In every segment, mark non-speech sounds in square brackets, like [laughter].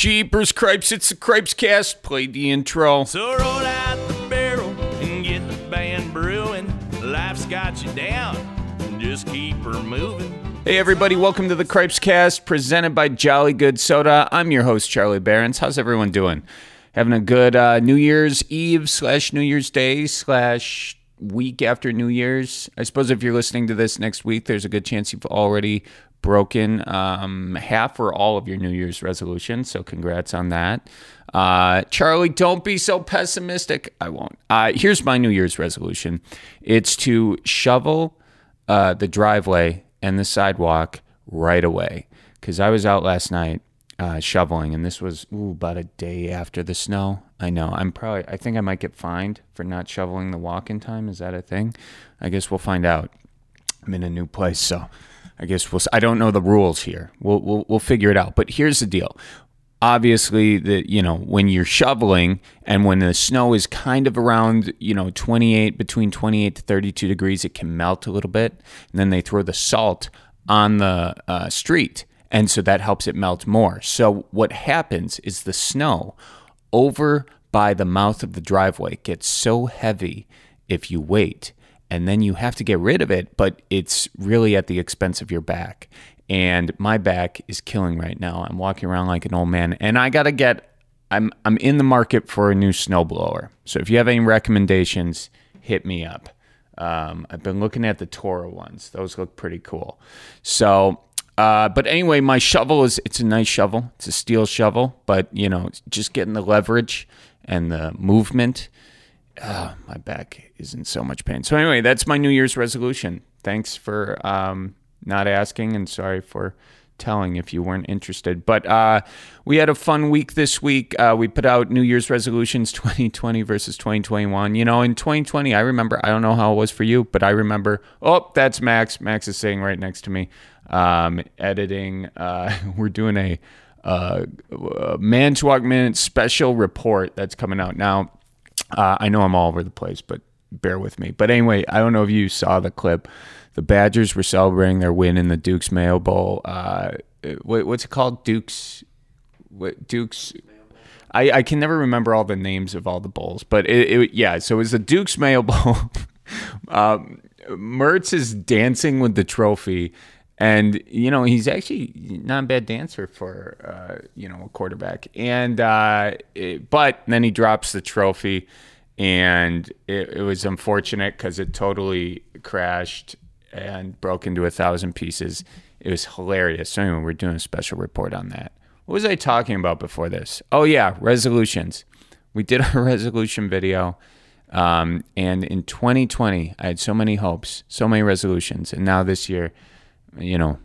Jeepers Cripes, it's the Cripes cast. Play the intro. So roll out the barrel and get the band brewing. Life's got you down, just keep her moving. Hey everybody, welcome to the Cripes cast presented by Jolly Good Soda. I'm your host Charlie Berens. How's everyone doing? Having a good uh, New Year's Eve slash New Year's Day slash week after New Year's. I suppose if you're listening to this next week, there's a good chance you've already broken um, half or all of your New Year's resolutions. So congrats on that. Uh, Charlie, don't be so pessimistic. I won't. Uh, here's my New Year's resolution it's to shovel uh, the driveway and the sidewalk right away. Because I was out last night uh, shoveling, and this was ooh, about a day after the snow. I know. I'm probably. I think I might get fined for not shoveling the walk in time. Is that a thing? I guess we'll find out. I'm in a new place, so I guess we'll. I don't know the rules here. We'll we'll, we'll figure it out. But here's the deal. Obviously, the you know when you're shoveling and when the snow is kind of around you know 28 between 28 to 32 degrees, it can melt a little bit, and then they throw the salt on the uh, street, and so that helps it melt more. So what happens is the snow over by the mouth of the driveway gets so heavy if you wait and then you have to get rid of it, but it's really at the expense of your back. And my back is killing right now. I'm walking around like an old man, and I gotta get. I'm I'm in the market for a new snowblower. So if you have any recommendations, hit me up. Um, I've been looking at the Toro ones; those look pretty cool. So, uh, but anyway, my shovel is it's a nice shovel. It's a steel shovel, but you know, just getting the leverage and the movement uh, my back is in so much pain. So anyway, that's my New Year's resolution. Thanks for um, not asking, and sorry for telling if you weren't interested. But uh, we had a fun week this week. Uh, we put out New Year's resolutions [laughs] 2020 versus 2021. You know, in 2020, I remember. I don't know how it was for you, but I remember. Oh, that's Max. Max is sitting right next to me, um, editing. Uh, [laughs] we're doing a. Uh, Manitowoc Minute special report that's coming out now. Uh, I know I'm all over the place, but bear with me. But anyway, I don't know if you saw the clip. The Badgers were celebrating their win in the Duke's Mayo Bowl. Uh, what, what's it called? Duke's. What, Duke's. I, I can never remember all the names of all the bowls, but it, it yeah. So it was the Duke's Mayo Bowl. [laughs] um, Mertz is dancing with the trophy, and you know he's actually not a bad dancer for uh, you know a quarterback. And uh, it- but then he drops the trophy, and it, it was unfortunate because it totally crashed and broke into a thousand pieces. It was hilarious. So anyway, we're doing a special report on that. What was I talking about before this? Oh yeah, resolutions. We did [laughs] our resolution video. Um, and in 2020, I had so many hopes, so many resolutions, and now this year, you know,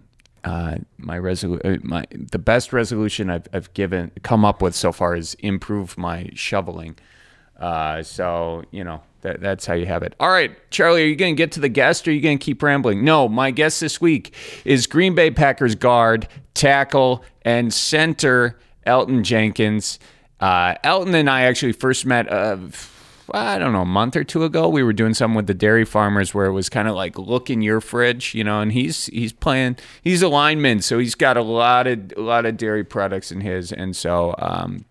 uh, my resolu- uh, my the best resolution I've, I've given come up with so far is improve my shoveling. Uh, so you know that that's how you have it. All right, Charlie, are you going to get to the guest, or are you going to keep rambling? No, my guest this week is Green Bay Packers guard, tackle, and center Elgton Jenkins. Uh, Elgton and I actually first met. Uh, I don't know, a month or two ago, we were doing something with the dairy farmers where it was kind of like look in your fridge, you know, and he's he's playing he's a lineman, so he's got a lot of a lot of dairy products in his, and so um,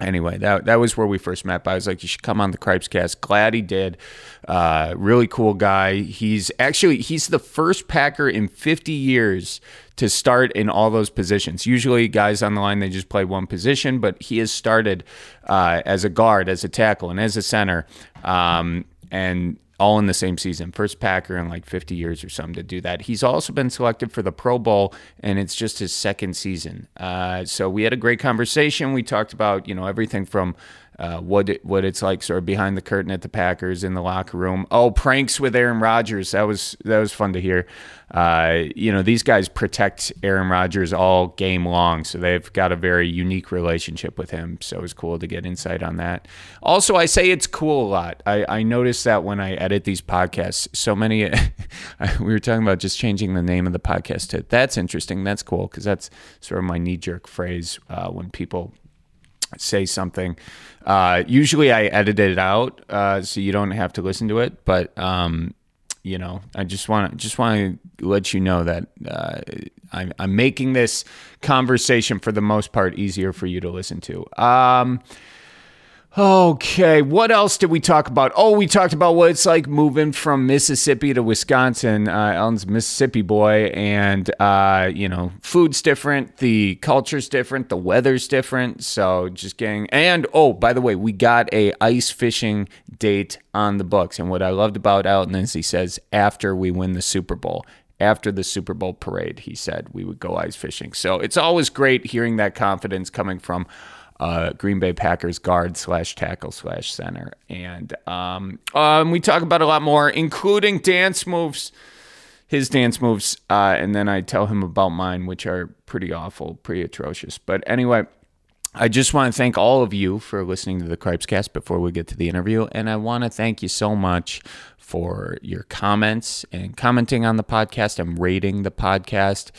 anyway, that that was where we first met. But I was like, you should come on the Cripes cast. Glad he did. Uh, really cool guy. He's actually he's the first Packer in 50 years to start in all those positions. Usually, guys on the line they just play one position, but he has started uh, as a guard, as a tackle, and as a center, um, and all in the same season. First Packer in like 50 years or something to do that. He's also been selected for the Pro Bowl, and it's just his second season. Uh, so we had a great conversation. We talked about you know everything from uh, what it, what it's like sort of behind the curtain at the Packers in the locker room. Oh, pranks with Aaron Rodgers. That was that was fun to hear. Uh, you know these guys protect Aaron Rodgers all game long, so they've got a very unique relationship with him. So it was cool to get insight on that. Also, I say it's cool a lot. I, I notice that when I edit these podcasts, so many. [laughs] we were talking about just changing the name of the podcast to that's interesting. That's cool because that's sort of my knee jerk phrase uh, when people say something. Uh, usually I edit it out uh, so you don't have to listen to it, but um, you know, I just want to just want to let you know that uh, I'm, I'm making this conversation for the most part easier for you to listen to. Um, Okay, what else did we talk about? Oh, we talked about what it's like moving from Mississippi to Wisconsin. Uh, Elgton's a Mississippi boy, and uh, you know, food's different, the culture's different, the weather's different. So just getting and oh, by the way, we got a ice fishing date on the books. And what I loved about Elton is he says after we win the Super Bowl. After the Super Bowl parade, he said we would go ice fishing. So it's always great hearing that confidence coming from uh, Green Bay Packers guard slash tackle slash center. And um, um, we talk about a lot more, including dance moves, his dance moves. Uh, and then I tell him about mine, which are pretty awful, pretty atrocious. But anyway, I just want to thank all of you for listening to the Cripes Cast before we get to the interview. And I want to thank you so much for your comments and commenting on the podcast and rating the podcast.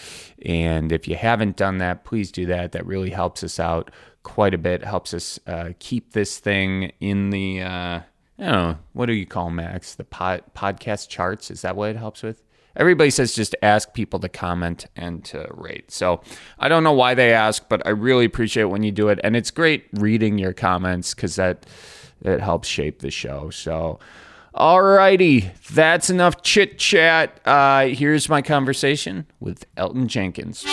And if you haven't done that, please do that. That really helps us out quite a bit. Helps us uh, keep this thing in the uh, I don't know what do you call Max the pod, podcast charts? Is that what it helps with? Everybody says just ask people to comment and to rate. So I don't know why they ask, but I really appreciate when you do it, and it's great reading your comments because that it helps shape the show. So. Alrighty, that's enough chit chat. Uh, here's my conversation with Elgton Jenkins.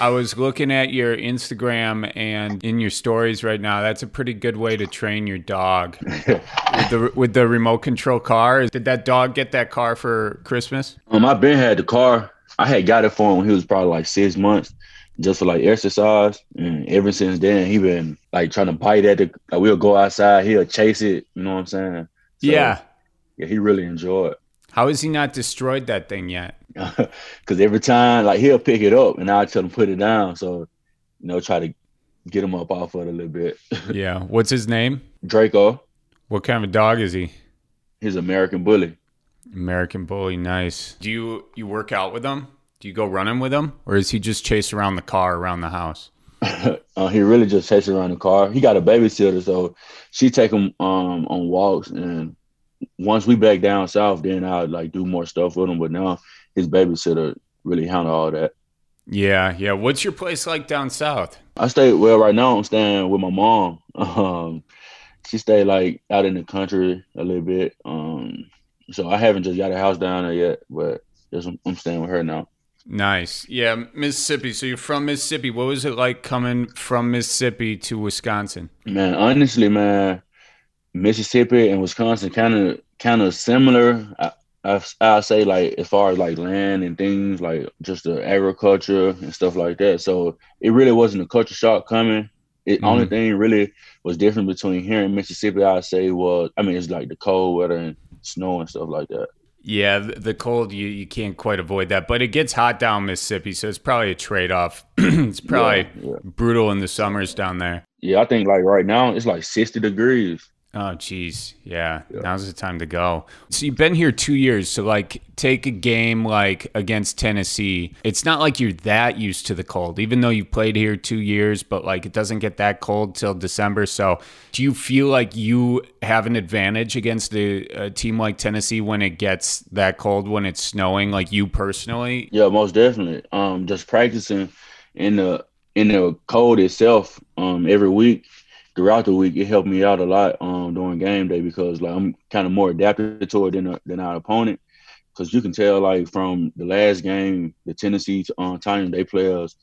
I was looking at your Instagram and in your stories right now. That's a pretty good way to train your dog [laughs] with the with the remote control car. Did that dog get that car for Christmas? Um, I've been had the car. I had got it for him when he was probably like six months, just for like exercise. And ever since then, he been like trying to bite at the. Like, we'll go outside, he'll chase it. You know what I'm saying? So, yeah. Yeah, he really enjoyed. How has he not destroyed that thing yet? [laughs] Because every time, like he'll pick it up, and I'll tell him put it down. So, you know, try to get him up off of it a little bit. [laughs] yeah. What's his name? Draco. What kind of dog is he? He's American Bully. American Bully, nice. Do you you work out with him? Do you go running with him, or is he just chase around the car around the house? [laughs] uh, he really just chases around the car. He got a babysitter, so she take him um, on walks. And once we back down south, then I'd like do more stuff with him. But now his babysitter really handle all that. Yeah, yeah. What's your place like down south? I stay well right now. I'm staying with my mom. [laughs] Um, she stay like out in the country a little bit. Um, so I haven't just got a house down there yet, but just I'm staying with her now. Nice. Yeah, Mississippi. So you're from Mississippi. What was it like coming from Mississippi to Wisconsin? Man, honestly, man, Mississippi and Wisconsin kind of kind of similar. I, I I say like as far as like land and things like just the agriculture and stuff like that. So it really wasn't a culture shock coming. It mm-hmm. only thing really was different between here and Mississippi. I say was I mean it's like the cold weather and snow and stuff like that. Yeah, the cold you, you can't quite avoid that, but it gets hot down Mississippi, so it's probably a trade off. [clears throat] it's probably yeah, yeah. brutal in the summers down there. Yeah, I think like right now it's like sixty degrees. Oh, geez. Yeah. yeah. Now's the time to go. So you've been here two years. So, like, take a game like against Tennessee. It's not like you're that used to the cold, even though you've played here two years, but like it doesn't get that cold till December. So, do you feel like you have an advantage against a, a team like Tennessee when it gets that cold, when it's snowing, like you personally? Yeah, most definitely. Um, just practicing in the in the cold itself um every week throughout the week, it helped me out a lot um, during game day because like I'm kind of more adapted to it than, a, than our opponent. Because you can tell like from the last game, the Tennessee um, Titans, they players,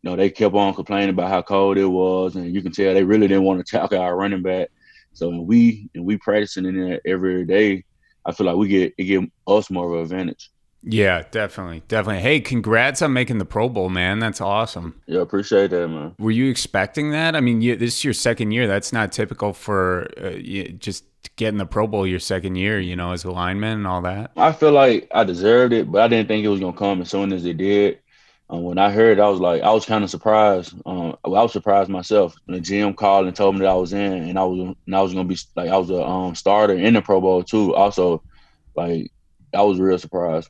you know, they kept on complaining about how cold it was, and you can tell they really didn't want to tackle our running back. So and we and we practicing in there every day. I feel like we get it give us more of an advantage. Yeah, definitely, definitely. Hey, congrats on making the Pro Bowl, man. That's awesome. Yeah, appreciate that, man. Were you expecting that? I mean, you, this is your second year. That's not typical for uh, you, just getting the Pro Bowl your second year. You know, as a lineman and all that. I feel like I deserved it, but I didn't think it was gonna come as soon as it did. Um, when I heard, I was like, I was kind of surprised. Um, I was surprised myself. When the GM called and told me that I was in, and I was, and I was gonna be like, I was a um, starter in the Pro Bowl too. Also, like, I was real surprised.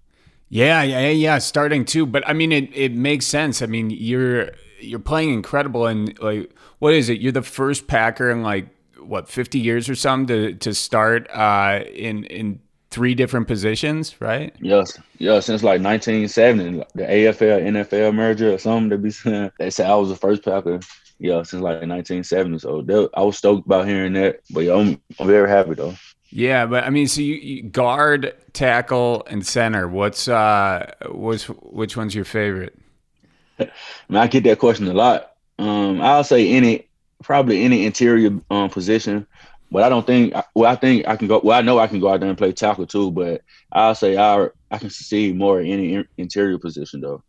Yeah, yeah, yeah, starting too. But I mean, it, it makes sense. I mean, you're you're playing incredible, and like, what is it? You're the first Packer in like what 50 years or something to to start uh, in in three different positions, right? Yes, yeah, since like 1970, the AFL NFL merger or something. They be saying [laughs] they said I was the first Packer. Yeah, since like 1970. So I was stoked about hearing that. But yeah, I'm, I'm very happy though. Yeah, but I mean, so you, you guard, tackle, and center. What's uh, what's which one's your favorite? [laughs] I, mean, I get that question a lot. Um, I'll say any, probably any interior um, position, but I don't think. Well, I think I can go. Well, I know I can go out there and play tackle too, but I'll say I I can succeed more in any interior position though.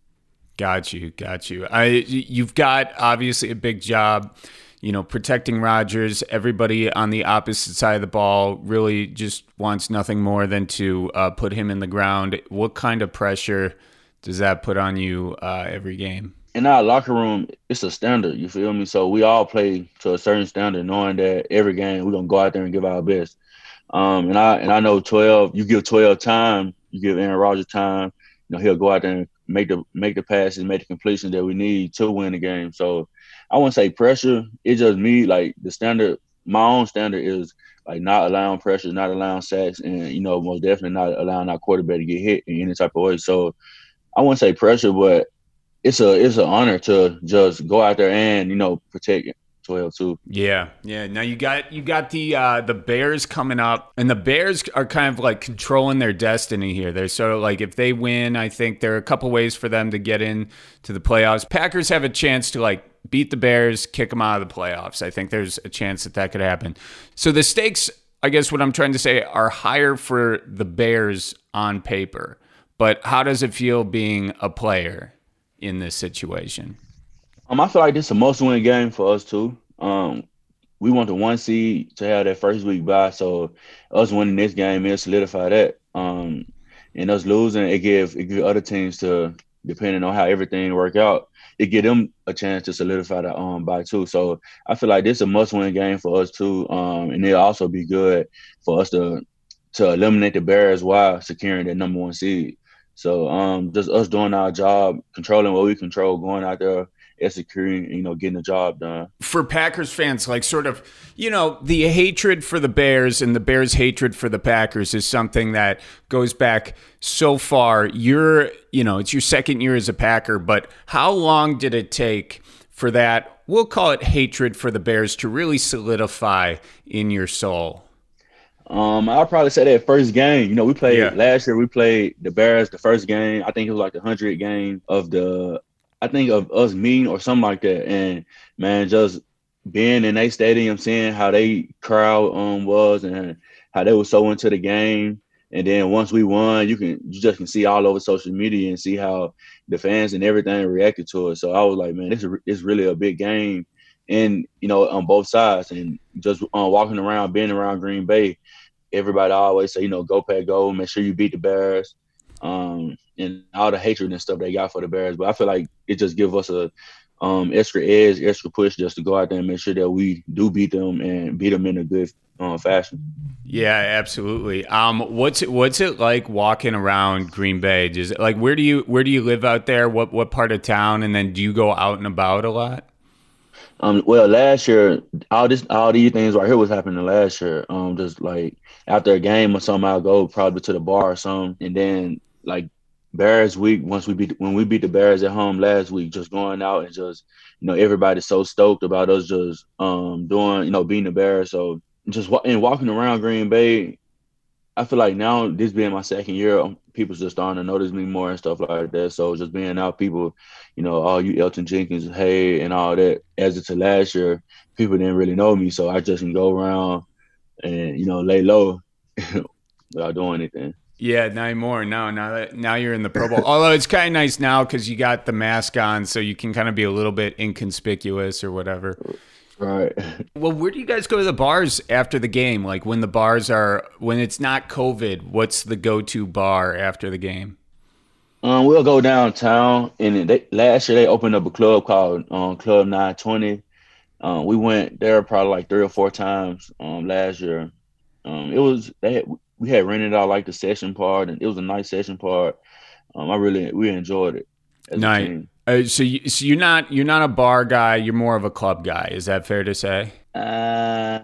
Got you, got you. I you've got obviously a big job you know, protecting Rodgers. Everybody on the opposite side of the ball really just wants nothing more than to uh, put him in the ground. What kind of pressure does that put on you uh, every game? In our locker room, it's a standard. You feel me? So we all play to a certain standard, knowing that every game we're gonna go out there and give our best. Um, and I and I know twelve. You give twelve time. You give Aaron Rodgers time. You know he'll go out there and make the make the passes, make the completion that we need to win the game. So I wouldn't say pressure. It's just me like the standard. My own standard is like not allowing pressure, not allowing sacks, and you know most definitely not allowing our quarterback to get hit in any type of way. So I wouldn't say pressure, but it's a it's an honor to just go out there and you know protect 12 too. Yeah, yeah. Now you got you got the uh, the Bears coming up, and the Bears are kind of like controlling their destiny here. They're sort of like if they win, I think there are a couple ways for them to get in to the playoffs. Packers have a chance to like beat the Bears, kick them out of the playoffs. I think there's a chance that that could happen. So the stakes, I guess, what I'm trying to say, are higher for the Bears on paper. But how does it feel being a player in this situation? Um, I feel like this is a must-win game for us too. Um, we want the one seed to have that first week bye, so us winning this game is solidify that. Um, and us losing, it give it give other teams to depending on how everything work out, it give them a chance to solidify the um bye too. So I feel like this is a must-win game for us too. Um, and it'll also be good for us to to eliminate the Bears while securing that number one seed. So um, just us doing our job, controlling what we control, going out there executing, you know, getting the job done. For Packers fans, like sort of, you know, the hatred for the Bears and the Bears' hatred for the Packers is something that goes back so far. You're, you know, it's your second year as a Packer, but how long did it take for that, we'll call it hatred for the Bears, to really solidify in your soul? Um, I'll probably say that first game. You know, we played yeah. last year. We played the Bears the first game. I think it was like the hundred game of the I think of us meeting or something like that. And man, just being in a stadium, seeing how they crowd um was and how they were so into the game. And then once we won, you can you just can see all over social media and see how the fans and everything reacted to it. So I was like, man, this is it's really a big game, and you know on both sides. And just uh, walking around, being around Green Bay, everybody always say, you know, go pack, go, make sure you beat the Bears um, and all the hatred and stuff they got for the Bears. But I feel like it just give us a um, extra edge, extra push just to go out there and make sure that we do beat them and beat them in a good um, fashion. Yeah, absolutely. Um, what's it, what's it like walking around Green Bay? Is it like where do you where do you live out there? What what part of town? And then do you go out and about a lot? Um, well, last year, all this, all these things right here was happening last year. Um, just like after a game or something, I'll go probably to the bar or something, and then like Bears week once we beat when we beat the Bears at home last week, just going out and just you know everybody's so stoked about us just um doing you know beating the Bears. So just and walking around Green Bay, I feel like now this being my second year, um, people's just starting to notice me more and stuff like that. So just being out, people, you know, all you Elgton Jenkins, hey, and all that. As it's to last year, people didn't really know me, so I just can go around and you know lay low [laughs] without doing anything. Yeah, nine more. No, now that now you're in the Pro Bowl. Although it's kind of nice now because you got the mask on, so you can kind of be a little bit inconspicuous or whatever. Right. Well, where do you guys go to the bars after the game? Like when the bars are when it's not COVID, what's the go-to bar after the game? Um, we'll go downtown, and they, last year they opened up a club called um, Club Nine Twenty. Um, we went there probably like three or four times um, last year. Um, it was they had, we had rented out like the session part, and it was a nice session part. Um, I really we enjoyed it. Nice. Uh, so, you, so you're not you're not a bar guy. You're more of a club guy. Is that fair to say? Uh,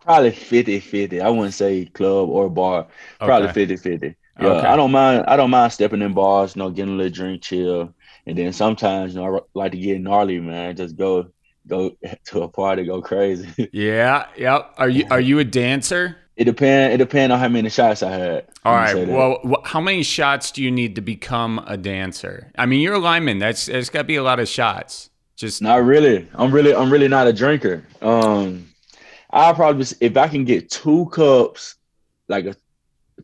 Probably 50-50. I wouldn't say club or bar. Probably Okay. 50-50. Yeah, Okay. I don't mind. I don't mind stepping in bars, you know, getting a little drink, chill, and then sometimes, you know, I like to get gnarly, man. Just go, go to a party, go crazy. [laughs] Yeah, yep. Are you are you a dancer? it depend. It depend on how many shots I had. All right. Well, how many shots do you need to become a dancer? I mean, you're a lineman. That's there's got to be a lot of shots. Just Not really. I'm really I'm really not a drinker. Um I'll probably if I can get two cups, like a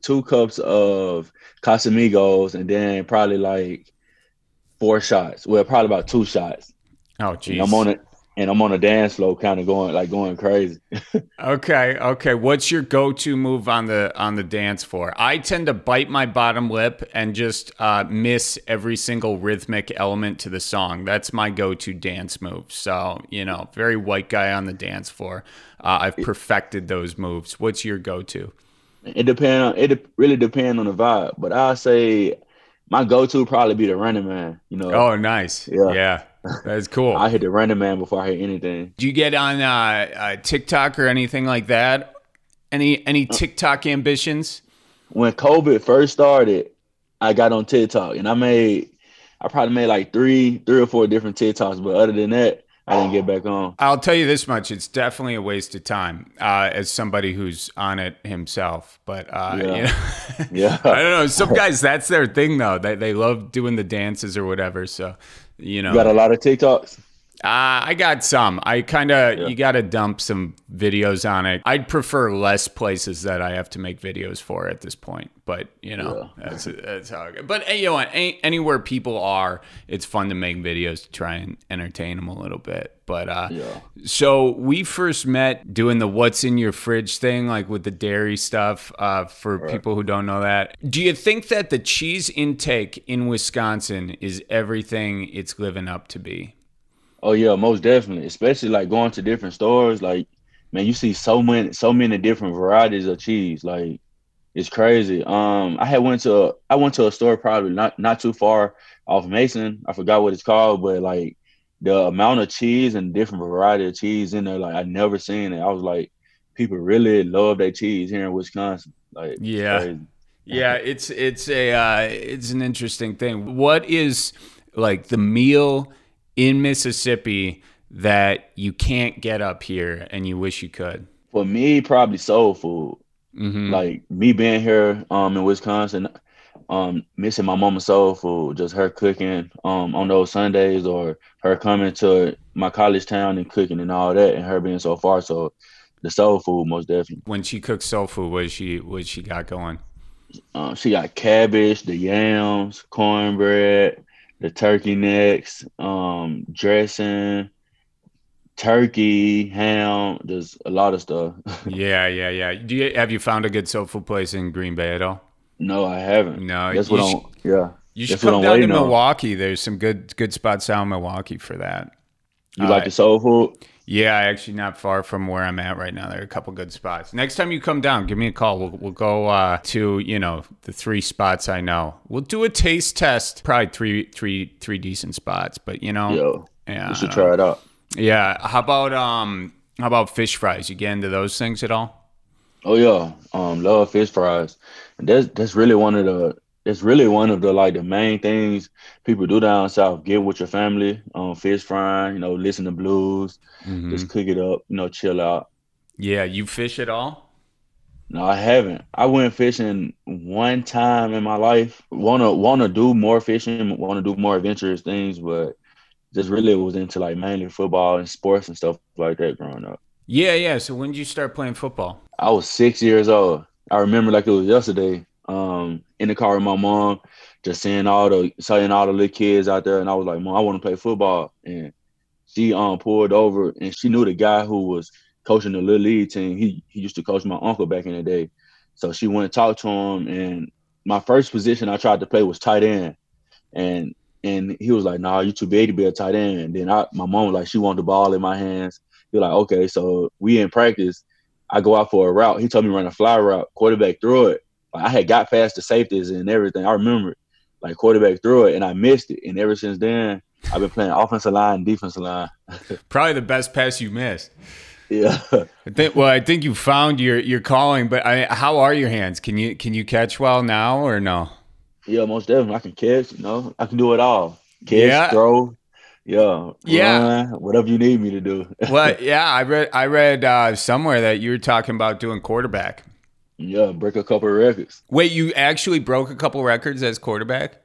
two cups of Casamigos and then probably like four shots. Well, probably about two shots. oh, And geez. I'm on it and I'm on a dance floor kind of going like going crazy. [laughs] Okay, okay. What's your go-to move on the on the dance floor? I tend to bite my bottom lip and just uh, miss every single rhythmic element to the song. That's my go-to dance move. So you know, very white guy on the dance floor. Uh, I've perfected those moves. What's your go-to? It depend on it really depend on the vibe. But I'll say my go to probably be the running man. You know, Oh, nice. Yeah. yeah that's cool. I hit the running man before I hit anything. Do you get on uh, uh, TikTok or anything like that? Any any TikTok ambitions? when COVID first started, I got on TikTok and I made I probably made like three, three or four different TikToks, but other than that, I didn't get back on. I'll tell you this much: it's definitely a waste of time uh, as somebody who's on it himself. But uh, Yeah. you know, Yeah. [laughs] I don't know. Some [laughs] guys, that's their thing, though. They they love doing the dances or whatever. So, you know, You got a lot of TikToks. Uh, I got some. I kind of Yeah. you got to dump some videos on it. I'd prefer less places that I have to make videos for at this point. But you know, that's that's how. I go. But you know, what, anywhere people are, it's fun to make videos to try and entertain them a little bit. But uh, Yeah. so we first met doing the "What's in your fridge" thing, like with the dairy stuff. Uh, for people who don't know that, do you think that the cheese intake in Wisconsin is everything it's living up to be? Oh yeah, most definitely. Especially like going to different stores. Like, man, you see so many so many different varieties of cheese. Like it's crazy. Um I had went to I went to a store probably not not too far off Mason. I forgot what it's called, but like the amount of cheese and different variety of cheese in there, like I never seen it. I was like, people really love their cheese here in Wisconsin. Like Yeah. crazy. Yeah, it's it's a uh, it's an interesting thing. What is like the meal in Mississippi that you can't get up here and you wish you could? For me, probably soul food. hmm like me being here um in Wisconsin, um missing my mama's soul food, just her cooking um on those Sundays or her coming to my college town and cooking and all that and her being so far. So the soul food most definitely. When she cooks soul food, what she what she got going? Um she got cabbage, the yams, cornbread, the turkey necks, um, dressing, turkey, ham. There's a lot of stuff. [laughs] Yeah, yeah, yeah. Do you have you found a good soul food place in Green Bay at all? no, I haven't. No, That's you what I'm yeah. You should come down to on. Milwaukee. There's some good good spots out in Milwaukee for that. You Uh, like the soul food? Yeah, actually, not far from where I'm at right now. There are a couple good spots. Next time you come down, give me a call. We'll, we'll go uh, to you know the three spots I know. We'll do a taste test. Probably three, three, three decent spots. But you know, Yo, yeah, you should try it out. Yeah. How about um? How about fish fries? You get into those things at all? Oh yeah, um, love fish fries. And that's that's really one of the that's really one of the like the main things people do down south. Get with your family, um, fish frying, you know, listen to blues, Mhm. just cook it up, you know, chill out. Yeah. You fish at all? No, I haven't. I went fishing one time in my life. Wanna wanna do more fishing, wanna do more adventurous things, but just really was into like mainly football and sports and stuff like that growing up. Yeah, yeah. So when did you start playing football? I was six years old. I remember like it was yesterday. Um, in the car with my mom, just seeing all the seeing all the little kids out there, and I was like, "Mom, I want to play football." And she um pulled over, and she knew the guy who was coaching the little league team. He he used to coach my uncle back in the day, so she went and talked to him. And my first position I tried to play was tight end, and and he was like, "Nah, you too big to be a tight end." And then I, my mom was like, she wanted the ball in my hands. He was like, "Okay," so we in practice. I go out for a route. He told me run a fly route. Quarterback threw it. Like, I had got past the safeties and everything. I remember it. Like quarterback threw it and I missed it. And ever since then, I've been playing offensive line, defensive line. [laughs] Probably the best pass you missed. Yeah. I think. Well, I think you found your your calling, but I, how are your hands? Can you can you catch well now or no? Yeah, most definitely. I can catch, you know. I can do it all. Catch, Yeah. throw, yeah. Yeah. run, whatever you need me to do. [laughs] Well, yeah, I read I read uh, somewhere that you were talking about doing quarterback. Yeah, break a couple of records. Wait, you actually broke a couple records as quarterback?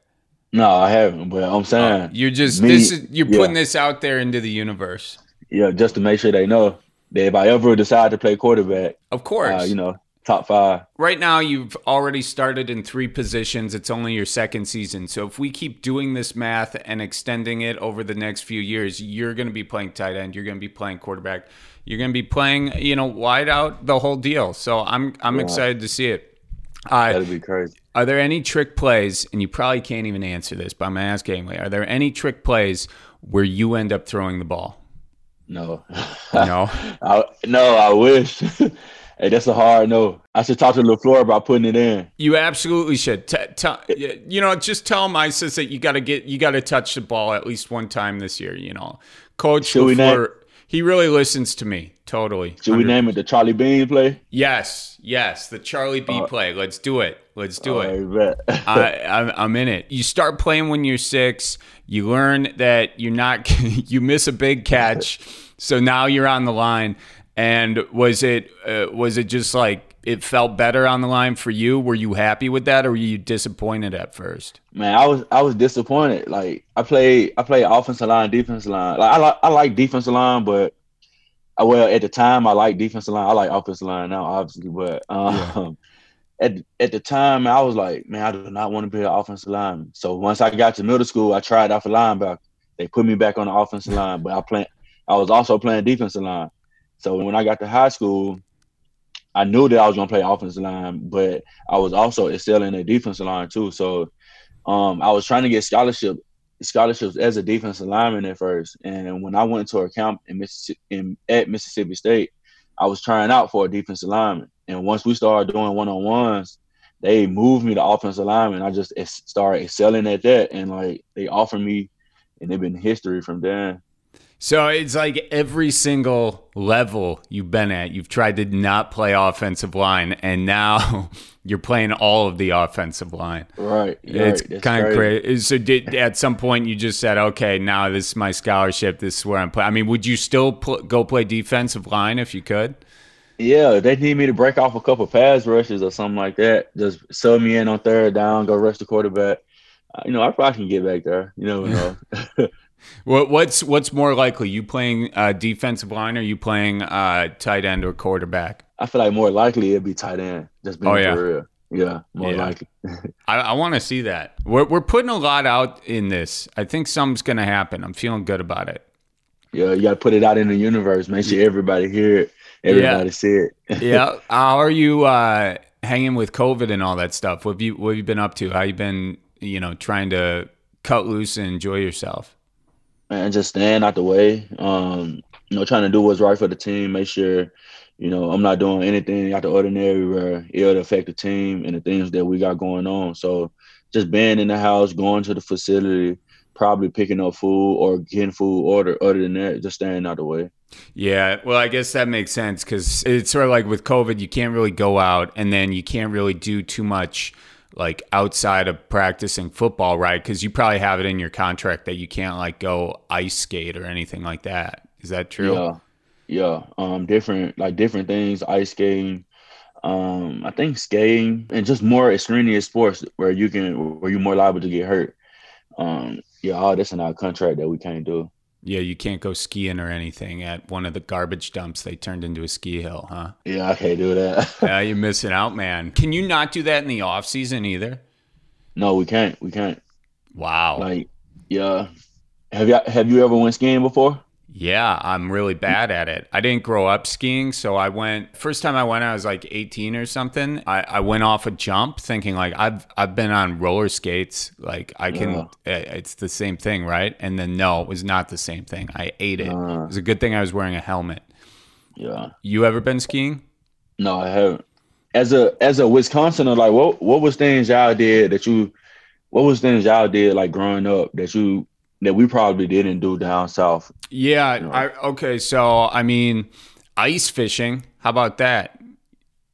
No, I haven't, but I'm saying You're just Me- this is you're yeah. putting this out there into the universe. yeah, just to make sure they know that if I ever decide to play quarterback, Of course. uh, you know, top five. right now you've already started in three positions. It's only your second season. So if we keep doing this math and extending it over the next few years, you're going to be playing tight end, you're going to be playing quarterback, you're going to be playing, you know, wide out the whole deal. So I'm I'm Yeah. excited to see it. Uh, That'd be crazy. Are there any trick plays, and you probably can't even answer this, but I'm going to ask anyway. Are there any trick plays where you end up throwing the ball? No. No. [laughs] I, no, I wish. [laughs] hey, that's a hard no. I should talk to LaFleur about putting it in. You absolutely should. T- t- you know, just tell him I says that you got to get, you got to touch the ball at least one time this year. You know, Coach Should LaFleur, he really listens to me. Totally. Should we name it the Charlie Bean play? Yes, yes, the Charlie B play. Let's do it. Let's do it. Right, bet. [laughs] I, I'm, I'm in it. You start playing when you're six. You learn that you're not. [laughs] you miss a big catch, [laughs] so now you're on the line. And was it uh, was it just like it felt better on the line for you? Were you happy with that, or were you disappointed at first? Man, I was I was disappointed. Like I played I played offensive line, defensive line. Like I like I like defensive line, but uh, well at the time I like defensive line. I like offensive line now, obviously, but um, [laughs] at at the time I was like, man, I do not want to be an offensive lineman. So once I got to middle school, I tried out for linebacker. They put me back on the offensive line, but I play I was also playing defensive line. So when I got to high school, I knew that I was gonna play offensive line, but I was also excelling at defensive line too. So um, I was trying to get scholarship scholarships as a defensive lineman at first. And when I went to a camp in Mississippi in, at Mississippi State, I was trying out for a defensive lineman. And once we started doing one on ones, they moved me to offensive lineman. I just started excelling at that, and like they offered me, and they've been history from there. So it's like every single level you've been at, you've tried to not play offensive line, and now [laughs] you're playing all of the offensive line. Right. It's right. Kind of crazy. crazy. So, did at some point you just said, "Okay, now this is my scholarship. This is where I'm playing." I mean, would you still pl- go play defensive line if you could? Yeah, they need me to break off a couple pass rushes or something like that. Just sub me in on third down, go rush the quarterback. Uh, you know, I probably can get back there. You never [laughs] know. [laughs] What, what's what's more likely, you playing uh, defensive line or you playing uh, tight end or quarterback? I feel like more likely it'd be tight end. Just being Oh, yeah. real. Yeah, more Yeah. likely. [laughs] I, I want to see that. We're we're putting a lot out in this. I think something's going to happen. I'm feeling good about it. Yeah, you got to put it out in the universe. Make sure everybody hear it. Everybody see it. [laughs] yeah. How are you uh, hanging with COVID and all that stuff? What have you What have you been up to? How you been? You know, trying to cut loose and enjoy yourself. Man, just staying out the way. Um, you know, trying to do what's right for the team. Make sure, you know, I'm not doing anything out the ordinary where it'll affect the team and the things that we got going on. So just being in the house, going to the facility, probably picking up food or getting food order. Other than that, just staying out the way. Yeah, well, I guess that makes sense because it's sort of like with COVID, you can't really go out and then you can't really do too much like outside of practicing football, right? Because you probably have it in your contract that you can't like go ice skate or anything like that. Is that true? Yeah, yeah. Um, different like different things. Ice skating. Um, I think skating and just more extraneous sports where you can where you're more liable to get hurt. Um, yeah, all this in our contract that we can't do. Yeah, you can't go skiing or anything at one of the garbage dumps they turned into a ski hill, huh? Yeah, I can't do that. [laughs] yeah, you're missing out, man. Can you not do that in the off season either? no, we can't. We can't. Wow. Like, yeah. Have you have you ever went skiing before? Yeah, I'm really bad at it. I didn't grow up skiing, so I went first time I went I was like 18 or something. I, I went off a jump thinking like I've I've been on roller skates, like I can eh, it's the same thing, right? And then no, it was not the same thing. I ate it. Uh. it was a good thing I was wearing a helmet. Yeah. You ever been skiing? No, I haven't. As a as a Wisconsin, like what what was things y'all did that you what was things y'all did like growing up that you that we probably didn't do down south? Yeah, No. I okay, so I mean Ice fishing. How about that?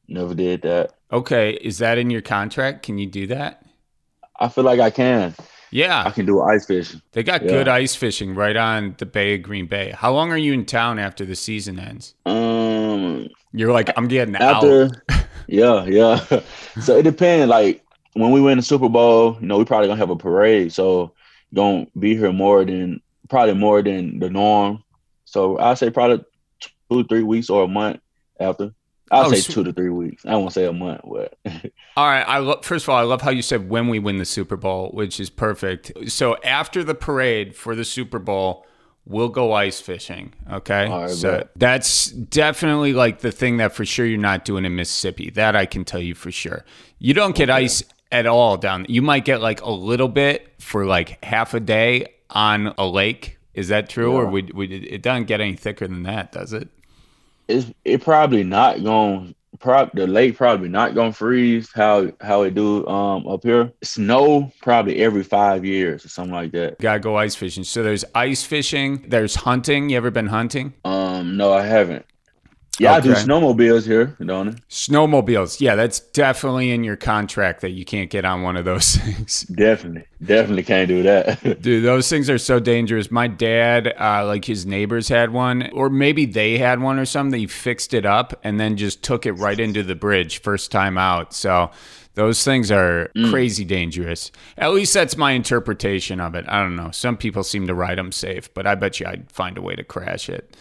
Never did that. Okay, is that in your contract? Can you do that? I feel like I can. Yeah. I can do ice fishing. they got Yeah. good ice fishing right on the Bay of Green Bay. How long are you in town after the season ends? Um, You're like, I'm getting after, out. [laughs] yeah, yeah. [laughs] so it depends. Like when we win the Super Bowl, you know, we probably gonna have a parade. So gonna be here more than probably more than the norm. So I say probably two, three weeks or a month after. I'll Oh, say two to three weeks. I won't say a month, but [laughs] All right. I lo- first of all, I love how you said when we win the Super Bowl, which is perfect. So after the parade for the Super Bowl, we'll go ice fishing. Okay. Right, so that's definitely like the thing that for sure you're not doing in Mississippi. That I can tell you for sure. You don't get ice at all down. You might get like a little bit for like half a day on a lake. Is that true, or Yeah. we, we, it doesn't get any thicker than that, does it? it's it probably not going prob the lake probably not gonna freeze how how it do um up here. Snow probably every five years or something like that. Gotta go ice fishing. So there's ice fishing. There's hunting. You ever been hunting? Um no I haven't. Yeah, I do snowmobiles here, don't I? Snowmobiles. Yeah, that's definitely in your contract that you can't get on one of those [laughs] things. Definitely. Definitely can't do that. [laughs] Dude, those things are so dangerous. My dad, uh, like his neighbors had one, or maybe they had one or something. He fixed it up and then just took it right into the bridge first time out. So those things are crazy dangerous. At least that's my interpretation of it. I don't know. Some people seem to ride them safe, but I bet you I'd find a way to crash it.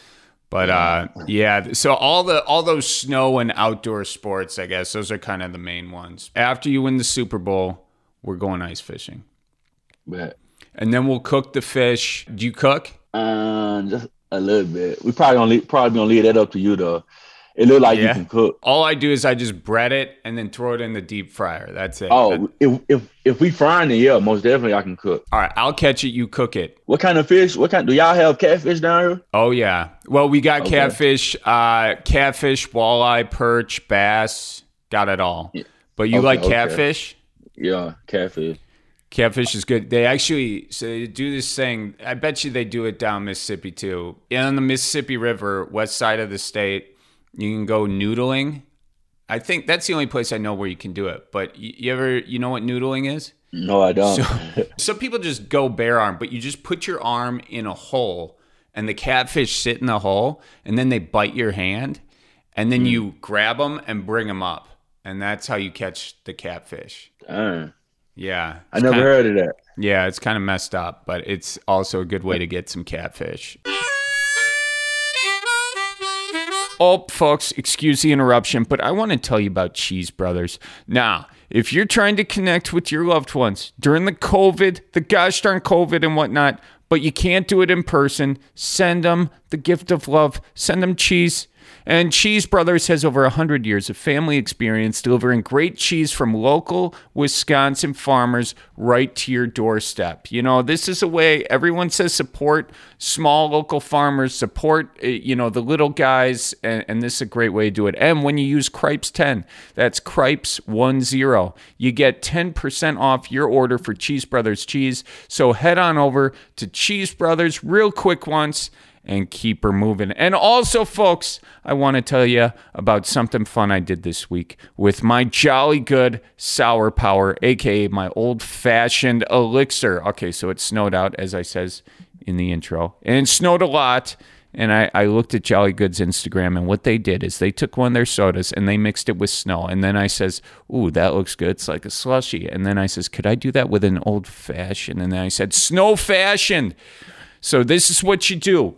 But uh, yeah, so all the all those snow and outdoor sports, I guess those are kind of the main ones. After you win the Super Bowl, we're going ice fishing, but and then we'll cook the fish. Do you cook? um just a little bit. We probably gonna leave, probably gonna leave that up to you though. It look like Yeah. you can cook. All I do is I just bread it and then throw it in the deep fryer. That's it. Oh, if if if we frying it, yeah, most definitely I can cook. all right, I'll catch it. You cook it. What kind of fish? What kind do y'all have catfish down here? Oh yeah. Well, we got Okay. catfish, uh, catfish, walleye, perch, bass. Got it all. But you Okay, like okay. catfish? Yeah, catfish. Catfish is good. They actually so they do this thing. I bet you they do it down Mississippi too. On the Mississippi River, west side of the state, you can go noodling. I think that's the only place I know where you can do it. But you, ever you know what noodling is? No, I don't. [laughs] Some people just go bare arm, but you just put your arm in a hole and the catfish sit in the hole and then they bite your hand and then hmm. you grab them and bring them up. And that's how you catch the catfish. Yeah. I never kinda- heard of that. Yeah, it's kind of messed up, but it's also a good way to get some catfish. Oh, folks, excuse the interruption, but I want to tell you about Cheese Brothers. Now, if you're trying to connect with your loved ones during the COVID, the gosh darn COVID and whatnot, but you can't do it in person, send them the gift of love. Send them cheese. And Cheese Brothers has over 100 years of family experience delivering great cheese from local Wisconsin farmers right to your doorstep. You know, this is a way everyone says support small local farmers, support, uh, you know, the little guys, and, and this is a great way to do it. And when you use Cripes 10, that's Cripes 10, you get 10% off your order for Cheese Brothers cheese. So head on over to Cheese Brothers real quick once and keep her moving. And also, folks, I want to tell you about something fun I did this week with my jolly good sour power, aka my old fashioned elixir. Okay, so it snowed out, as I says in the intro, and it snowed a lot. And I, I looked at Jolly Good's Instagram, and what they did is they took one of their sodas and they mixed it with snow. And then I says, "Ooh, that looks good. It's like a slushy." And then I says, "Could I do that with an old fashioned?" And then I said, "Snow fashioned." So this is what you do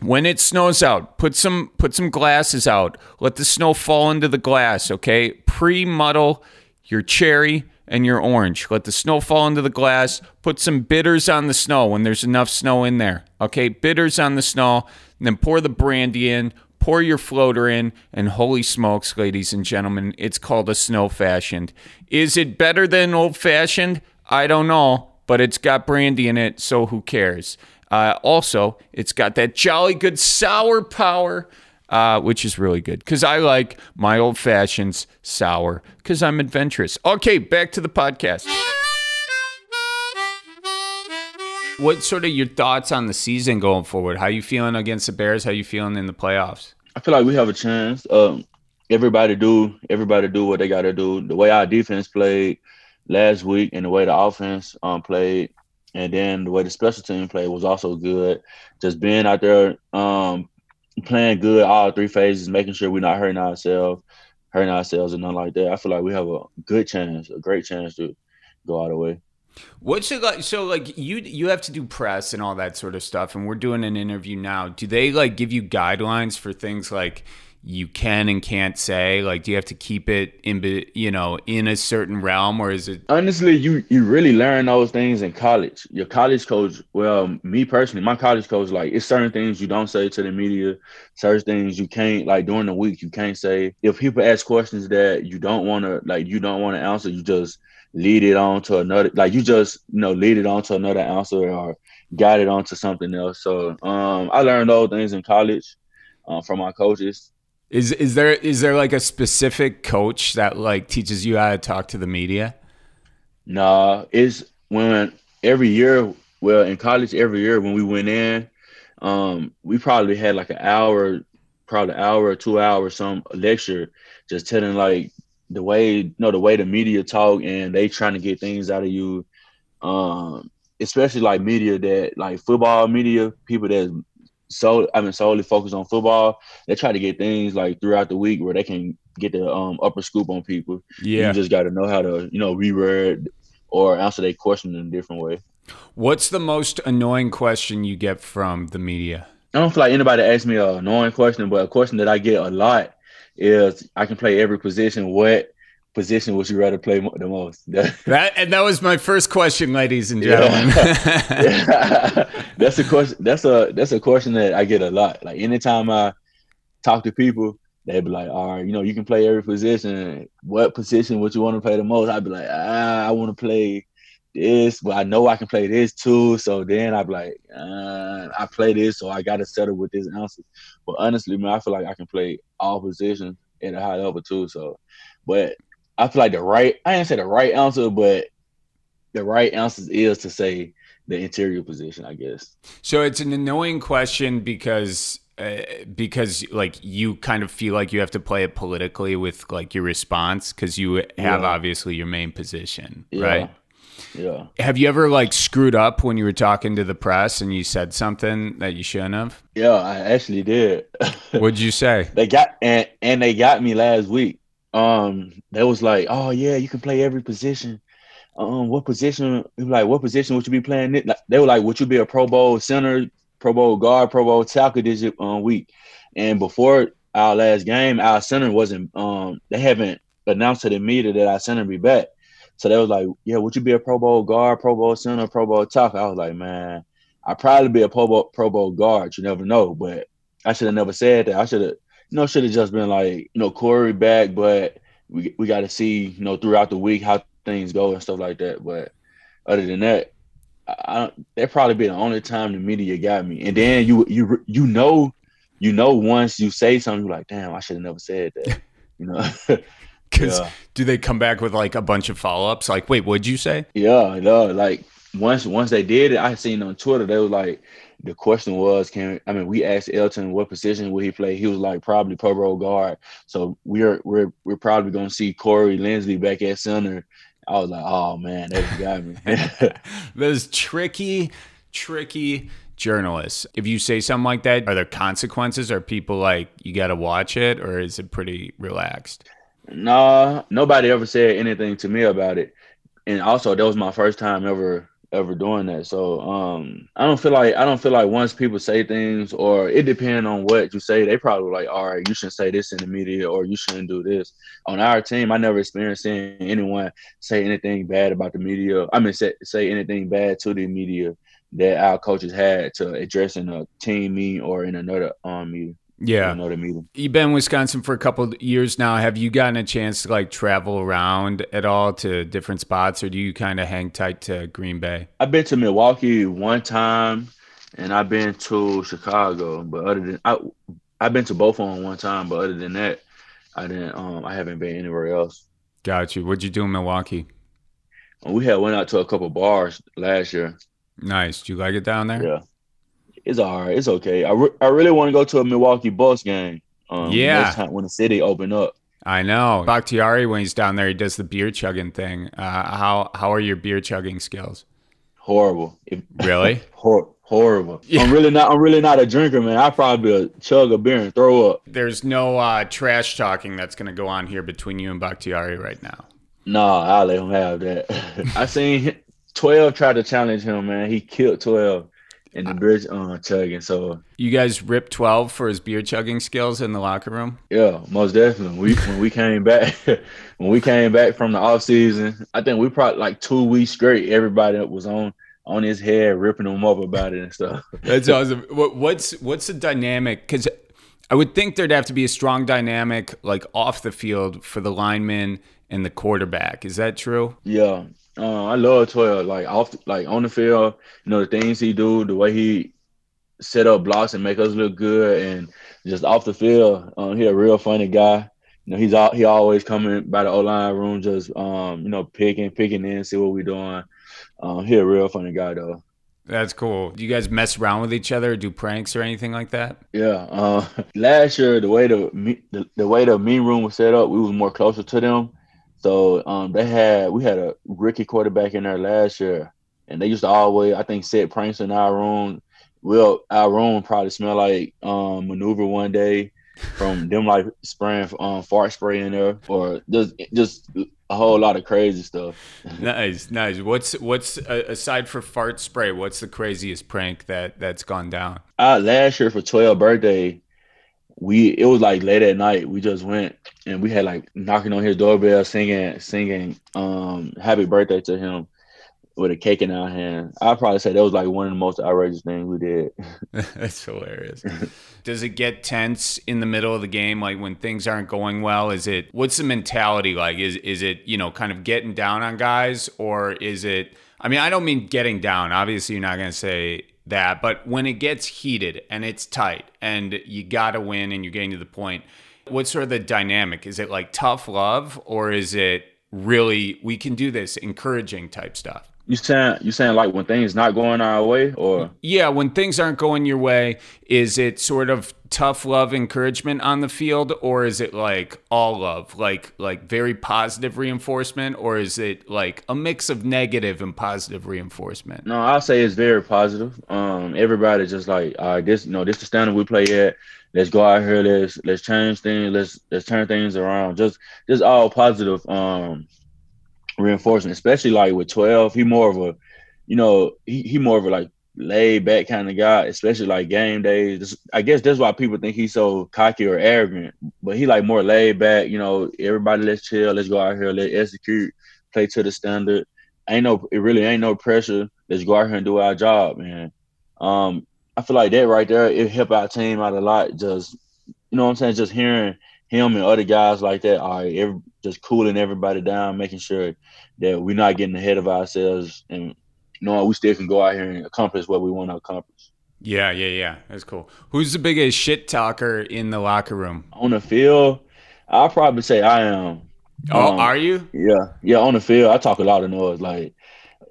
when it snows out put some put some glasses out. Let the snow fall into the glass okay? Pre-muddle your cherry and your orange. Let the snow fall into the glass. Put some bitters on the snow when there's enough snow in there okay? Bitters on the snow and then pour the brandy in pour your floater in and holy smokes ladies and gentlemen it's called a snow fashioned. Is it better than old fashioned i don't know but it's got brandy in it so who cares uh, also, it's got that jolly good sour power, uh, which is really good because I like my old fashions sour because I'm adventurous. Okay, back to the podcast. What sort of your thoughts on the season going forward? How you feeling against the Bears? How you feeling in the playoffs? I feel like we have a chance. Um, everybody do everybody do what they got to do. The way our defense played last week and the way the offense um played, and then the way the special team played was also good. Just being out there, um, playing good all three phases, making sure we're not hurting ourselves, hurting ourselves, and nothing like that. I feel like we have a good chance, a great chance to go all the way. What's it like? So, like, you you have to do press and all that sort of stuff, and we're doing an interview now. Do they like give you guidelines for things like? You can and can't say? Like, do you have to keep it in, you know, in a certain realm, or is it? Honestly, you you really learn those things in college. Your college coach, well, me personally, my college coach, like, it's certain things you don't say to the media, certain things you can't, like, during the week, you can't say. If people ask questions that you don't want to, like, you don't want to answer, you just lead it on to another, like, you just, you know, lead it on to another answer or guide it on to something else. So, um, I learned those things in college. Uh, from my coaches is is there is there like a specific coach that like teaches you how to talk to the media? Nah, it's when every year, well, in college, every year when we went in, um, we probably had like an hour, probably an hour or two hours, some lecture, just telling like the way, you know, the way the media talk and they trying to get things out of you. Um, especially like media that like football media, people that so I mean solely focused on football. They try to get things like throughout the week where they can get the um, upper scoop on people. Yeah, you just got to know how to you know reword or answer their question in a different way. What's the most annoying question you get from the media? I don't feel like anybody asks me an annoying question, but a question that I get a lot is I can play every position. What position would you rather play the most? [laughs] that and that was my first question, ladies and gentlemen. Yeah. [laughs] yeah. [laughs] That's a question. That's a that's a question that I get a lot. Like anytime I talk to people, they'd be like, "All right, you know, you can play every position. What position would you want to play the most?" I'd be like, "Ah, I want to play." This, but I know I can play this too. So then I'd be like, uh, I play this, so I got to settle with this answer. But honestly, man, I feel like I can play all positions at a high level too. So, but I feel like the right I didn't say the right answer, but the right answer is to say the interior position, I guess. So it's an annoying question because uh, because like you kind of feel like you have to play it politically with like your response because you have yeah. obviously your main position, yeah. right? Yeah. Have you ever like screwed up when you were talking to the press and you said something that you shouldn't have? Yeah, I actually did. [laughs] What'd you say? they got and and they got me last week um, they was like, "Oh yeah, you can play every position." Um, what position? Like, what position would you be playing? Like, they were like, "Would you be a Pro Bowl center, Pro Bowl guard, Pro Bowl tackle this um, week?" And before our last game, our center wasn't. Um, they haven't announced to the media that our center be back. So they was like, "Yeah, would you be a Pro Bowl guard, Pro Bowl center, Pro Bowl tackle?" I was like, "Man, I'd probably be a Pro Bowl, Pro Bowl guard. You never know." But I should have never said that. I should have you know, should have just been like, you know, Corey back, but we we got to see, you know, throughout the week how things go and stuff like that. But other than that, I, don't that probably be the only time the media got me. And then you you you know, you know, once you say something, you're like, damn, I should have never said that. [laughs] You know. [laughs] Because yeah. do they come back with like a bunch of follow ups? Like, wait, what'd you say? Yeah, no, like once once they did it, I seen on Twitter they was like, the question was, can I mean we asked Elgton what position would he play? He was like probably Pro Bowl guard. So we're we're we're probably gonna see Corey Linsley back at center. I was like, oh man, that got me. [laughs] Those tricky, tricky journalists. If you say something like that, are there consequences? Are people like you got to watch it, or is it pretty relaxed? Nah, nobody ever said anything to me about it. And also, that was my first time ever ever doing that. So um, I don't feel like I don't feel like once people say things or it depends on what you say, they probably like, all right, you shouldn't say this in the media or you shouldn't do this. On our team, I never experienced seeing anyone say anything bad about the media. I mean, say, say anything bad to the media that our coaches had to address in a team meeting or in another um meeting. Yeah. You've been in Wisconsin for a couple years now. Have you gotten a chance to like travel around at all to different spots or do you kind of hang tight to Green Bay? I've been to Milwaukee one time and I've been to Chicago, but other than I I've been to both of them one time, but other than that, I didn't um I haven't been anywhere else. Got you. What'd you do in Milwaukee? We had went out to a couple bars last year. Nice. Do you like it down there? Yeah it's all right. It's okay. I, re- I really want to go to a Milwaukee Bucks game. Um, Yeah. time when the city open up. I know. Bakhtiari, when he's down there, he does the beer chugging thing. Uh, how how are your beer chugging skills? Horrible. If, [laughs] Really? hor- horrible. [laughs] Yeah. I'm really not. I'm really not a drinker, man. I probably chug a beer and throw up. There's no uh, trash talking that's going to go on here between you and Bakhtiari right now. No, I'll let him have that. [laughs] I seen twelve try to challenge him, man. He killed twelve in the bridge uh, chugging. So You guys ripped 12 for his beer chugging skills in the locker room? yeah, most definitely. We when we came back [laughs] when we came back from the off season, I think we probably like two weeks straight. Everybody was on on his head, ripping him up about it and stuff. [laughs] That's awesome. What, what's what's the dynamic? Because I would think there'd have to be a strong dynamic, like off the field, for the lineman and the quarterback. Is that true? Yeah, uh, I love twelve. Like off, like on the field, you know the things he do, the way he set up blocks and make us look good, and just off the field, um, he a real funny guy. You know, he's all, he always coming by the O line room, just um, you know, picking, picking in, see what we doing. Um, he a real funny guy though. That's cool. Do you guys mess around with each other, do pranks or anything like that? Yeah. Uh, [laughs] last year, the way the, the the way the mean room was set up, we was more closer to them. So um, they had we had a rookie quarterback in there last year, and they used to always I think set pranks in our room. Well, our room probably smelled like um, maneuver one day from them like spraying um, fart spray in there, or just just a whole lot of crazy stuff. [laughs] Nice, nice. What's what's uh, aside for fart spray? What's the craziest prank that that's gone down? uh, last year for 12 birthday, we it was like late at night. We just went and we had like knocking on his doorbell, singing, singing um happy birthday to him with a cake in our hand. I'd probably say that was like one of the most outrageous things we did. [laughs] [laughs] That's hilarious. [laughs] Does it get tense in the middle of the game, like when things aren't going well? Is it what's the mentality like? Is is it you know kind of getting down on guys, or is it? I mean, I don't mean getting down. Obviously, you're not going to say that, but when it gets heated and it's tight and you got to win and you're getting to the point, what's sort of the dynamic? Is it like tough love, or is it really we can do this, encouraging type stuff? You saying you saying like when things not going our way, or Yeah, when things aren't going your way, is it sort of tough love encouragement on the field or is it like all love, like like very positive reinforcement or is it like a mix of negative and positive reinforcement? no, I'll say it's very positive. Um, everybody just like, all right, this you know this the standard we play at. Let's go out here. Let's let's change things. Let's let's turn things around. Just just all positive. Um, reinforcement, especially like with 12. He more of a, you know, he, he more of a like laid back kind of guy, especially like game days. I guess that's why people think he's so cocky or arrogant, but he like more laid back, you know, everybody let's chill, let's go out here, let's execute, play to the standard. Ain't no it really ain't no pressure. Let's go out here and do our job, man. Um, I feel like that right there, it helped our team out a lot. Just you know what I'm saying? Just hearing him and other guys like that, are every, just cooling everybody down, making sure that we're not getting ahead of ourselves and knowing we still can go out here and accomplish what we want to accomplish. Yeah, yeah, yeah. That's cool. Who's the biggest shit talker in the locker room? On the field, I'll probably say I am. Oh, Um, are you? Yeah, yeah. On the field, I talk a lot of noise. Like,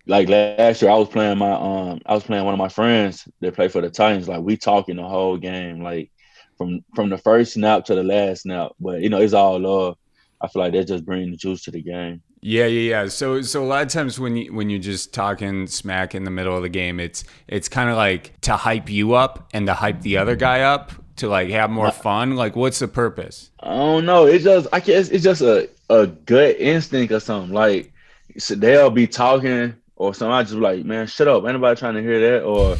like last year, I was playing my um, I was playing one of my friends that play for the Titans. Like, we talking the whole game, like from from the first snap to the last snap. But you know, it's all love. I feel like that just brings the juice to the game. Yeah, yeah, yeah. So, so a lot of times when you when you're just talking smack in the middle of the game, it's it's kind of like to hype you up and to hype the other guy up to like have more fun. Like, what's the purpose? I don't know. It's just I guess it's just a, a gut instinct or something. Like so they'll be talking or somebody just be like, man, shut up. Anybody trying to hear that. Or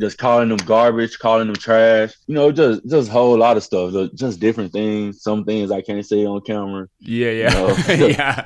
just calling them garbage, calling them trash. You know, just just a whole lot of stuff. Just- Just different things. Some things I can't say on camera. Yeah, yeah, No. [laughs] yeah.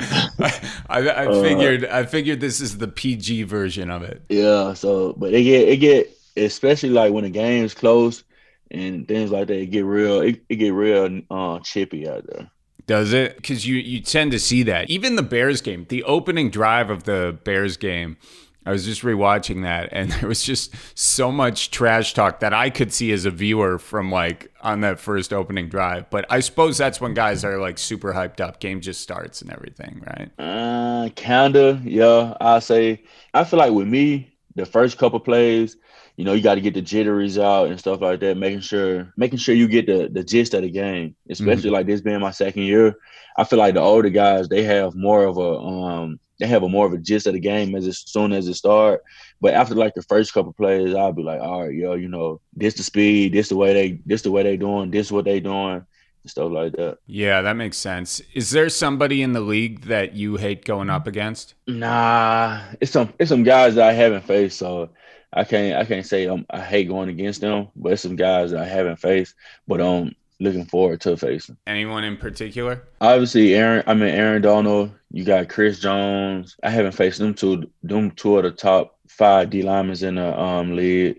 I, I [laughs] Uh, figured I figured this is the PG version of it. Yeah. So but it get it get especially like when the game's close and things like that, it get real it, it get real uh chippy out there. Does it? Because you you tend to see that. Even the Bears game, the opening drive of the Bears game, I was just rewatching that, and [laughs] there was just so much trash talk that I could see as a viewer from like on that first opening drive. But I suppose that's when guys are like super hyped up. Game just starts and everything, right? Uh, kinda, yeah. I say I feel like with me, the first couple plays, you know, you got to get the jitteries out and stuff like that, making sure making sure you get the the gist of the game. Especially mm-hmm. like this being my second year, I feel like the older guys they have more of a um they have a more of a gist of the game as, as soon as it start. But after like the first couple plays, I'll be like, all right, yo, you know, this the speed, this the way they this the way they doing, this what they doing stuff like that. Yeah, that makes sense. Is there somebody in the league that you hate going up against? Nah, it's some it's some guys that I haven't faced, so I can't I can't say I'm, I hate going against them, but it's some guys that I haven't faced, but I'm looking forward to facing. Anyone in particular? Obviously, Aaron. I mean, Aaron Donald. You got Chris Jones. I haven't faced them two. Them two of the top five D linemen in the um, league.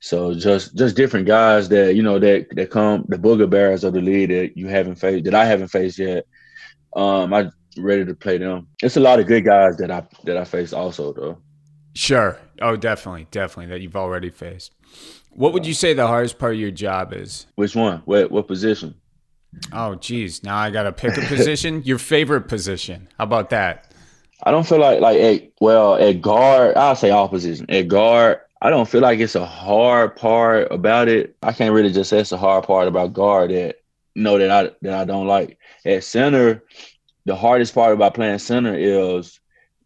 So just just different guys that you know that that come the booger bears of the league that you haven't faced that I haven't faced yet. Um, I ready to play them. It's a lot of good guys that I that I faced also though. Sure. Oh, definitely, definitely that you've already faced. What would you say the hardest part of your job is? Which one? What what position? Oh, geez. Now I got to pick a position. [laughs] Your favorite position? How about that? I don't feel like like at well at guard. I'll say all position. At guard, I don't feel like it's a hard part about it. I can't really just say it's a hard part about guard that you know that I that I don't like. At center, the hardest part about playing center is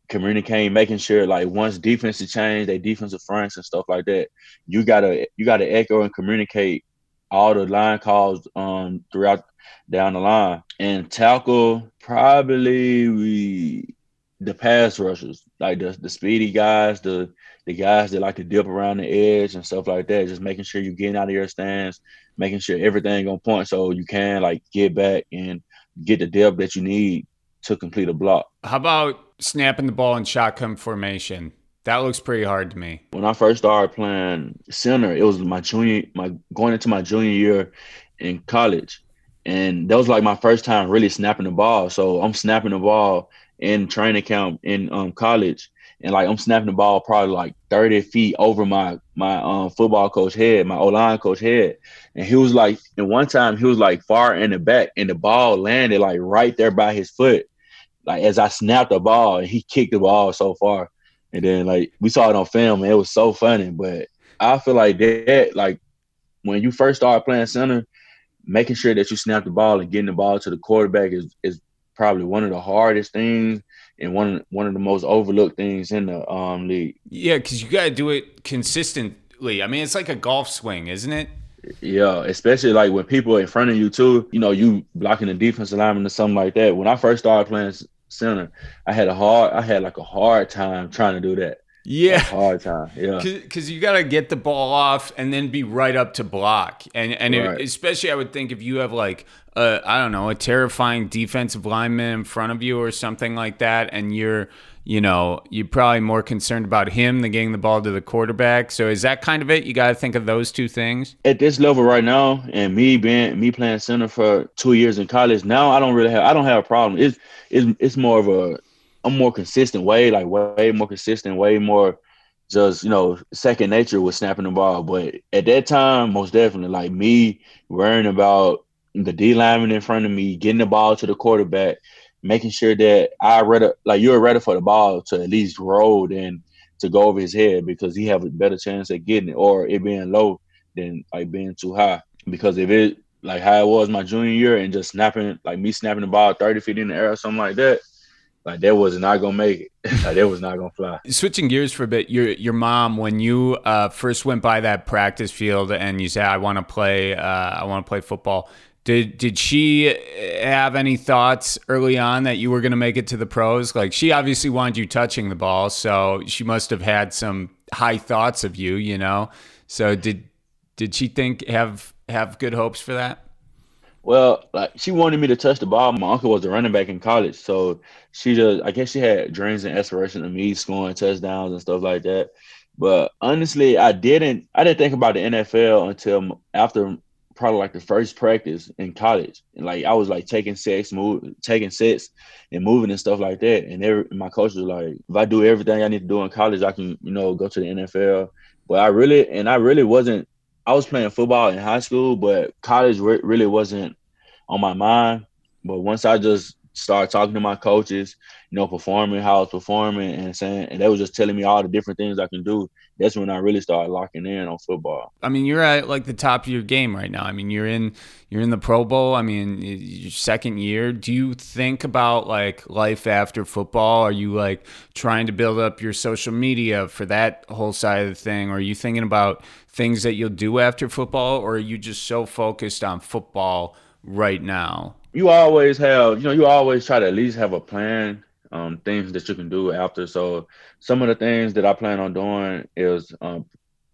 communicating, making sure like once defense to change, they defensive fronts and stuff like that, you gotta you gotta echo and communicate all the line calls um throughout down the line. And tackle probably we the pass rushers, like the the speedy guys, the the guys that like to dip around the edge and stuff like that, just making sure you're getting out of your stance, making sure everything on point so you can like get back and get the depth that you need to complete a block. How about snapping the ball in shotgun formation? That looks pretty hard to me. When I first started playing center, it was my junior, my going into my junior year in college, and that was like my first time really snapping the ball. So I'm snapping the ball in training camp in um, college, and like I'm snapping the ball probably like 30 feet over my my um, football coach head, my O line coach head, and he was like, and one time he was like far in the back, and the ball landed like right there by his foot, like as I snapped the ball and he kicked the ball so far. And then like we saw it on film and it was so funny. But I feel like that like when you first start playing center, making sure that you snap the ball and getting the ball to the quarterback is is probably one of the hardest things and one one of the most overlooked things in the um league. Yeah, because you got to do it consistently. I mean, it's like a golf swing, isn't it? Yeah, especially like when people in front of you too. You know, you blocking the defensive lineman or something like that. When I first started playing center, I had a hard, I had like a hard time trying to do that. Yeah, hard time. Yeah, because you got to get the ball off and then be right up to block, and and right. it, especially I would think if you have like I don't know a terrifying defensive lineman in front of you or something like that, and you're you know, you're probably more concerned about him than getting the ball to the quarterback. So is that kind of it? You got to think of those two things. At this level right now, and me being me playing center for two years in college, now I don't really have I don't have a problem. It's it's it's more of a a more consistent way, like way more consistent, way more just you know second nature with snapping the ball. But at that time, most definitely, like me worrying about the D lineman in front of me, getting the ball to the quarterback making sure that I ready like you're ready for the ball to at least roll and to go over his head because he have a better chance at getting it or it being low than like being too high. Because if it like how it was my junior year and just snapping like me snapping the ball 30 feet in the air or something like that, like that was not gonna make it. [laughs] like that was not gonna fly. Switching gears for a bit, your your mom when you uh, first went by that practice field and you said I want to play, uh, I want to play football. Did did she have any thoughts early on that you were going to make it to the pros? Like she obviously wanted you touching the ball, so she must have had some high thoughts of you, you know. So did did she think have have good hopes for that? Well, like she wanted me to touch the ball. My uncle was a running back in college, so she just I guess she had dreams and aspirations of me scoring touchdowns and stuff like that. But honestly, I didn't I didn't think about the NFL until after probably like the first practice in college. And like I was like taking sets, move taking sets and moving and stuff like that. And every, my coach was like, if I do everything I need to do in college, I can, you know, go to the NFL. But I really and I really wasn't I was playing football in high school, but college re- really wasn't on my mind. But once I just started talking to my coaches, you know, performing how I was performing and saying, and they were just telling me all the different things I can do. That's when I really started locking in on football. I mean, you're at like the top of your game right now. I mean, you're in you're in the Pro Bowl. I mean, your second year. Do you think about like life after football? Are you like trying to build up your social media for that whole side of the thing? Or are you thinking about things that you'll do after football, or are you just so focused on football right now? You always have, you know, you always try to at least have a plan, um, things that you can do after. So some of the things that I plan on doing is um,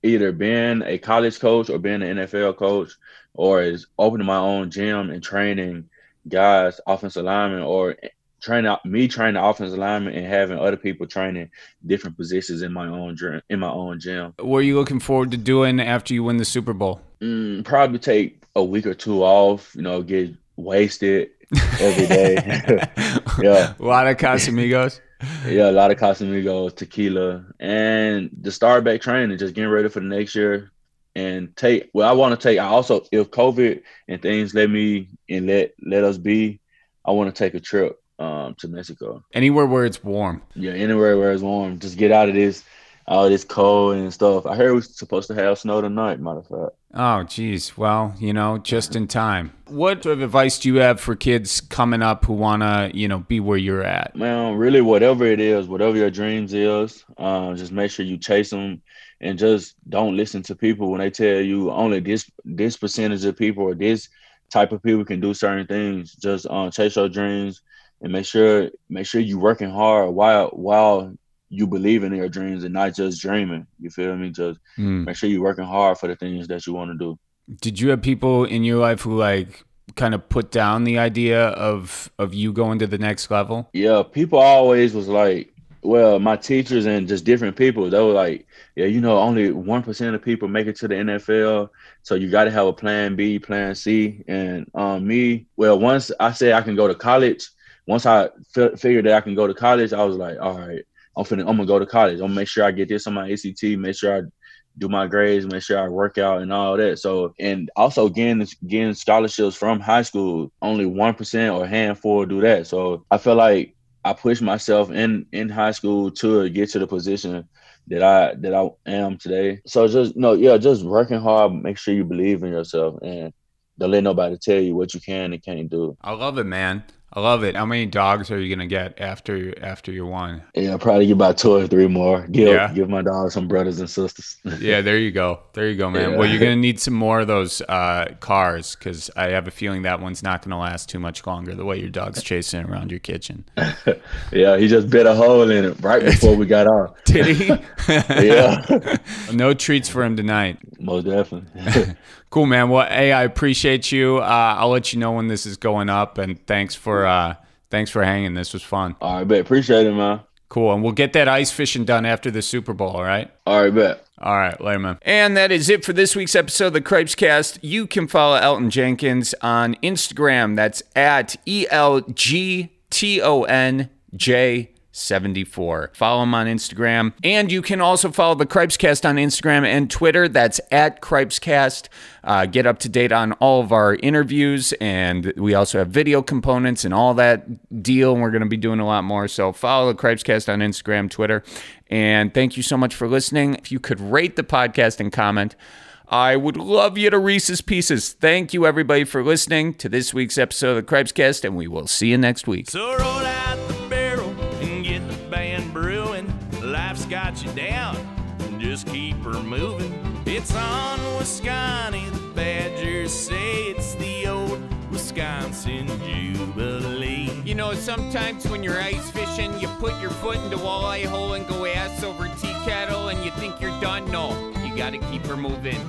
either being a college coach or being an NFL coach, or is opening my own gym and training guys, offensive linemen, or training me training the offensive lineman and having other people training different positions in my own gym. In my own gym. What are you looking forward to doing after you win the Super Bowl? Mm, probably take a week or two off. You know, get wasted [laughs] every day. [laughs] yeah, a lot of Casamigos. yeah, a lot of Casamigos, tequila, and the start back training, just getting ready for the next year. And take well, I want to take. I also, if COVID and things let me and let let us be, I want to take a trip um, to Mexico. Anywhere where it's warm. Yeah, anywhere where it's warm. Just get out of this, all this cold and stuff. I heard we're supposed to have snow tonight, matter of fact. Oh, geez. Well, you know, just in time. What sort of advice do you have for kids coming up who want to, you know, be where you're at? Man, really, whatever it is, whatever your dreams is, uh, just make sure you chase them and just don't listen to people when they tell you only this this percentage of people or this type of people can do certain things. Just uh, chase your dreams and make sure make sure you're working hard while while you believe in your dreams and not just dreaming. You feel me? Just mm. make sure you're working hard for the things that you want to do. Did you have people in your life who like kind of put down the idea of of you going to the next level? Yeah, people always was like, well, my teachers and just different people, they were like, yeah, you know, only one percent of people make it to the NFL, so you got to have a plan B, plan C. And um, me, well, once I said I can go to college, once I f- figured that I can go to college, I was like, all right, I'm finna, I'm gonna go to college. I'm gonna make sure I get this on my ACT, make sure I do my grades, make sure I work out and all that. So, and also getting getting scholarships from high school, only one percent or handful do that. So I feel like I pushed myself in in high school to get to the position that I that I am today. So just no, yeah, just working hard, make sure you believe in yourself, and don't let nobody tell you what you can and can't do. I love it, man. I love it. How many dogs are you gonna get after after your one? Yeah, I'll probably get about two or three more. Give yeah. give my dogs some brothers and sisters. [laughs] yeah, there you go. There you go, man. Yeah. Well, you're gonna need some more of those uh, cars because I have a feeling that one's not gonna last too much longer. The way your dog's chasing around your kitchen. [laughs] yeah, he just bit a hole in it right before we got on. [laughs] Did he? yeah. no treats for him tonight. Most definitely. Cool, man. Well, hey, I appreciate you. Uh, I'll let you know when this is going up, and thanks for uh, thanks for hanging. This was fun. All right, bet. Appreciate it, man. Cool, and we'll get that ice fishing done after the Super Bowl. All right. All right, bet. All right, later, man. And that is it for this week's episode of the Cripes Cast. You can follow Elgton Jenkins on Instagram. That's at E L G T O N J 74. Follow him on Instagram. And you can also follow the Cripescast on Instagram and Twitter. That's at Cripescast. Uh, get up to date on all of our interviews. And we also have video components and all that deal. And we're going to be doing a lot more. So follow the Cripescast on Instagram, Twitter. And thank you so much for listening. If you could rate the podcast and comment, I would love you to Reese's Pieces. Thank you, everybody, for listening to this week's episode of the Cripescast, and we will see you next week. So down. Just keep her moving. It's on Wisconsin. The Badgers say it's the old Wisconsin Jubilee. You know, sometimes when you're ice fishing, you put your foot into walleye hole and go ass over tea kettle and you think you're done. No, you gotta keep her moving.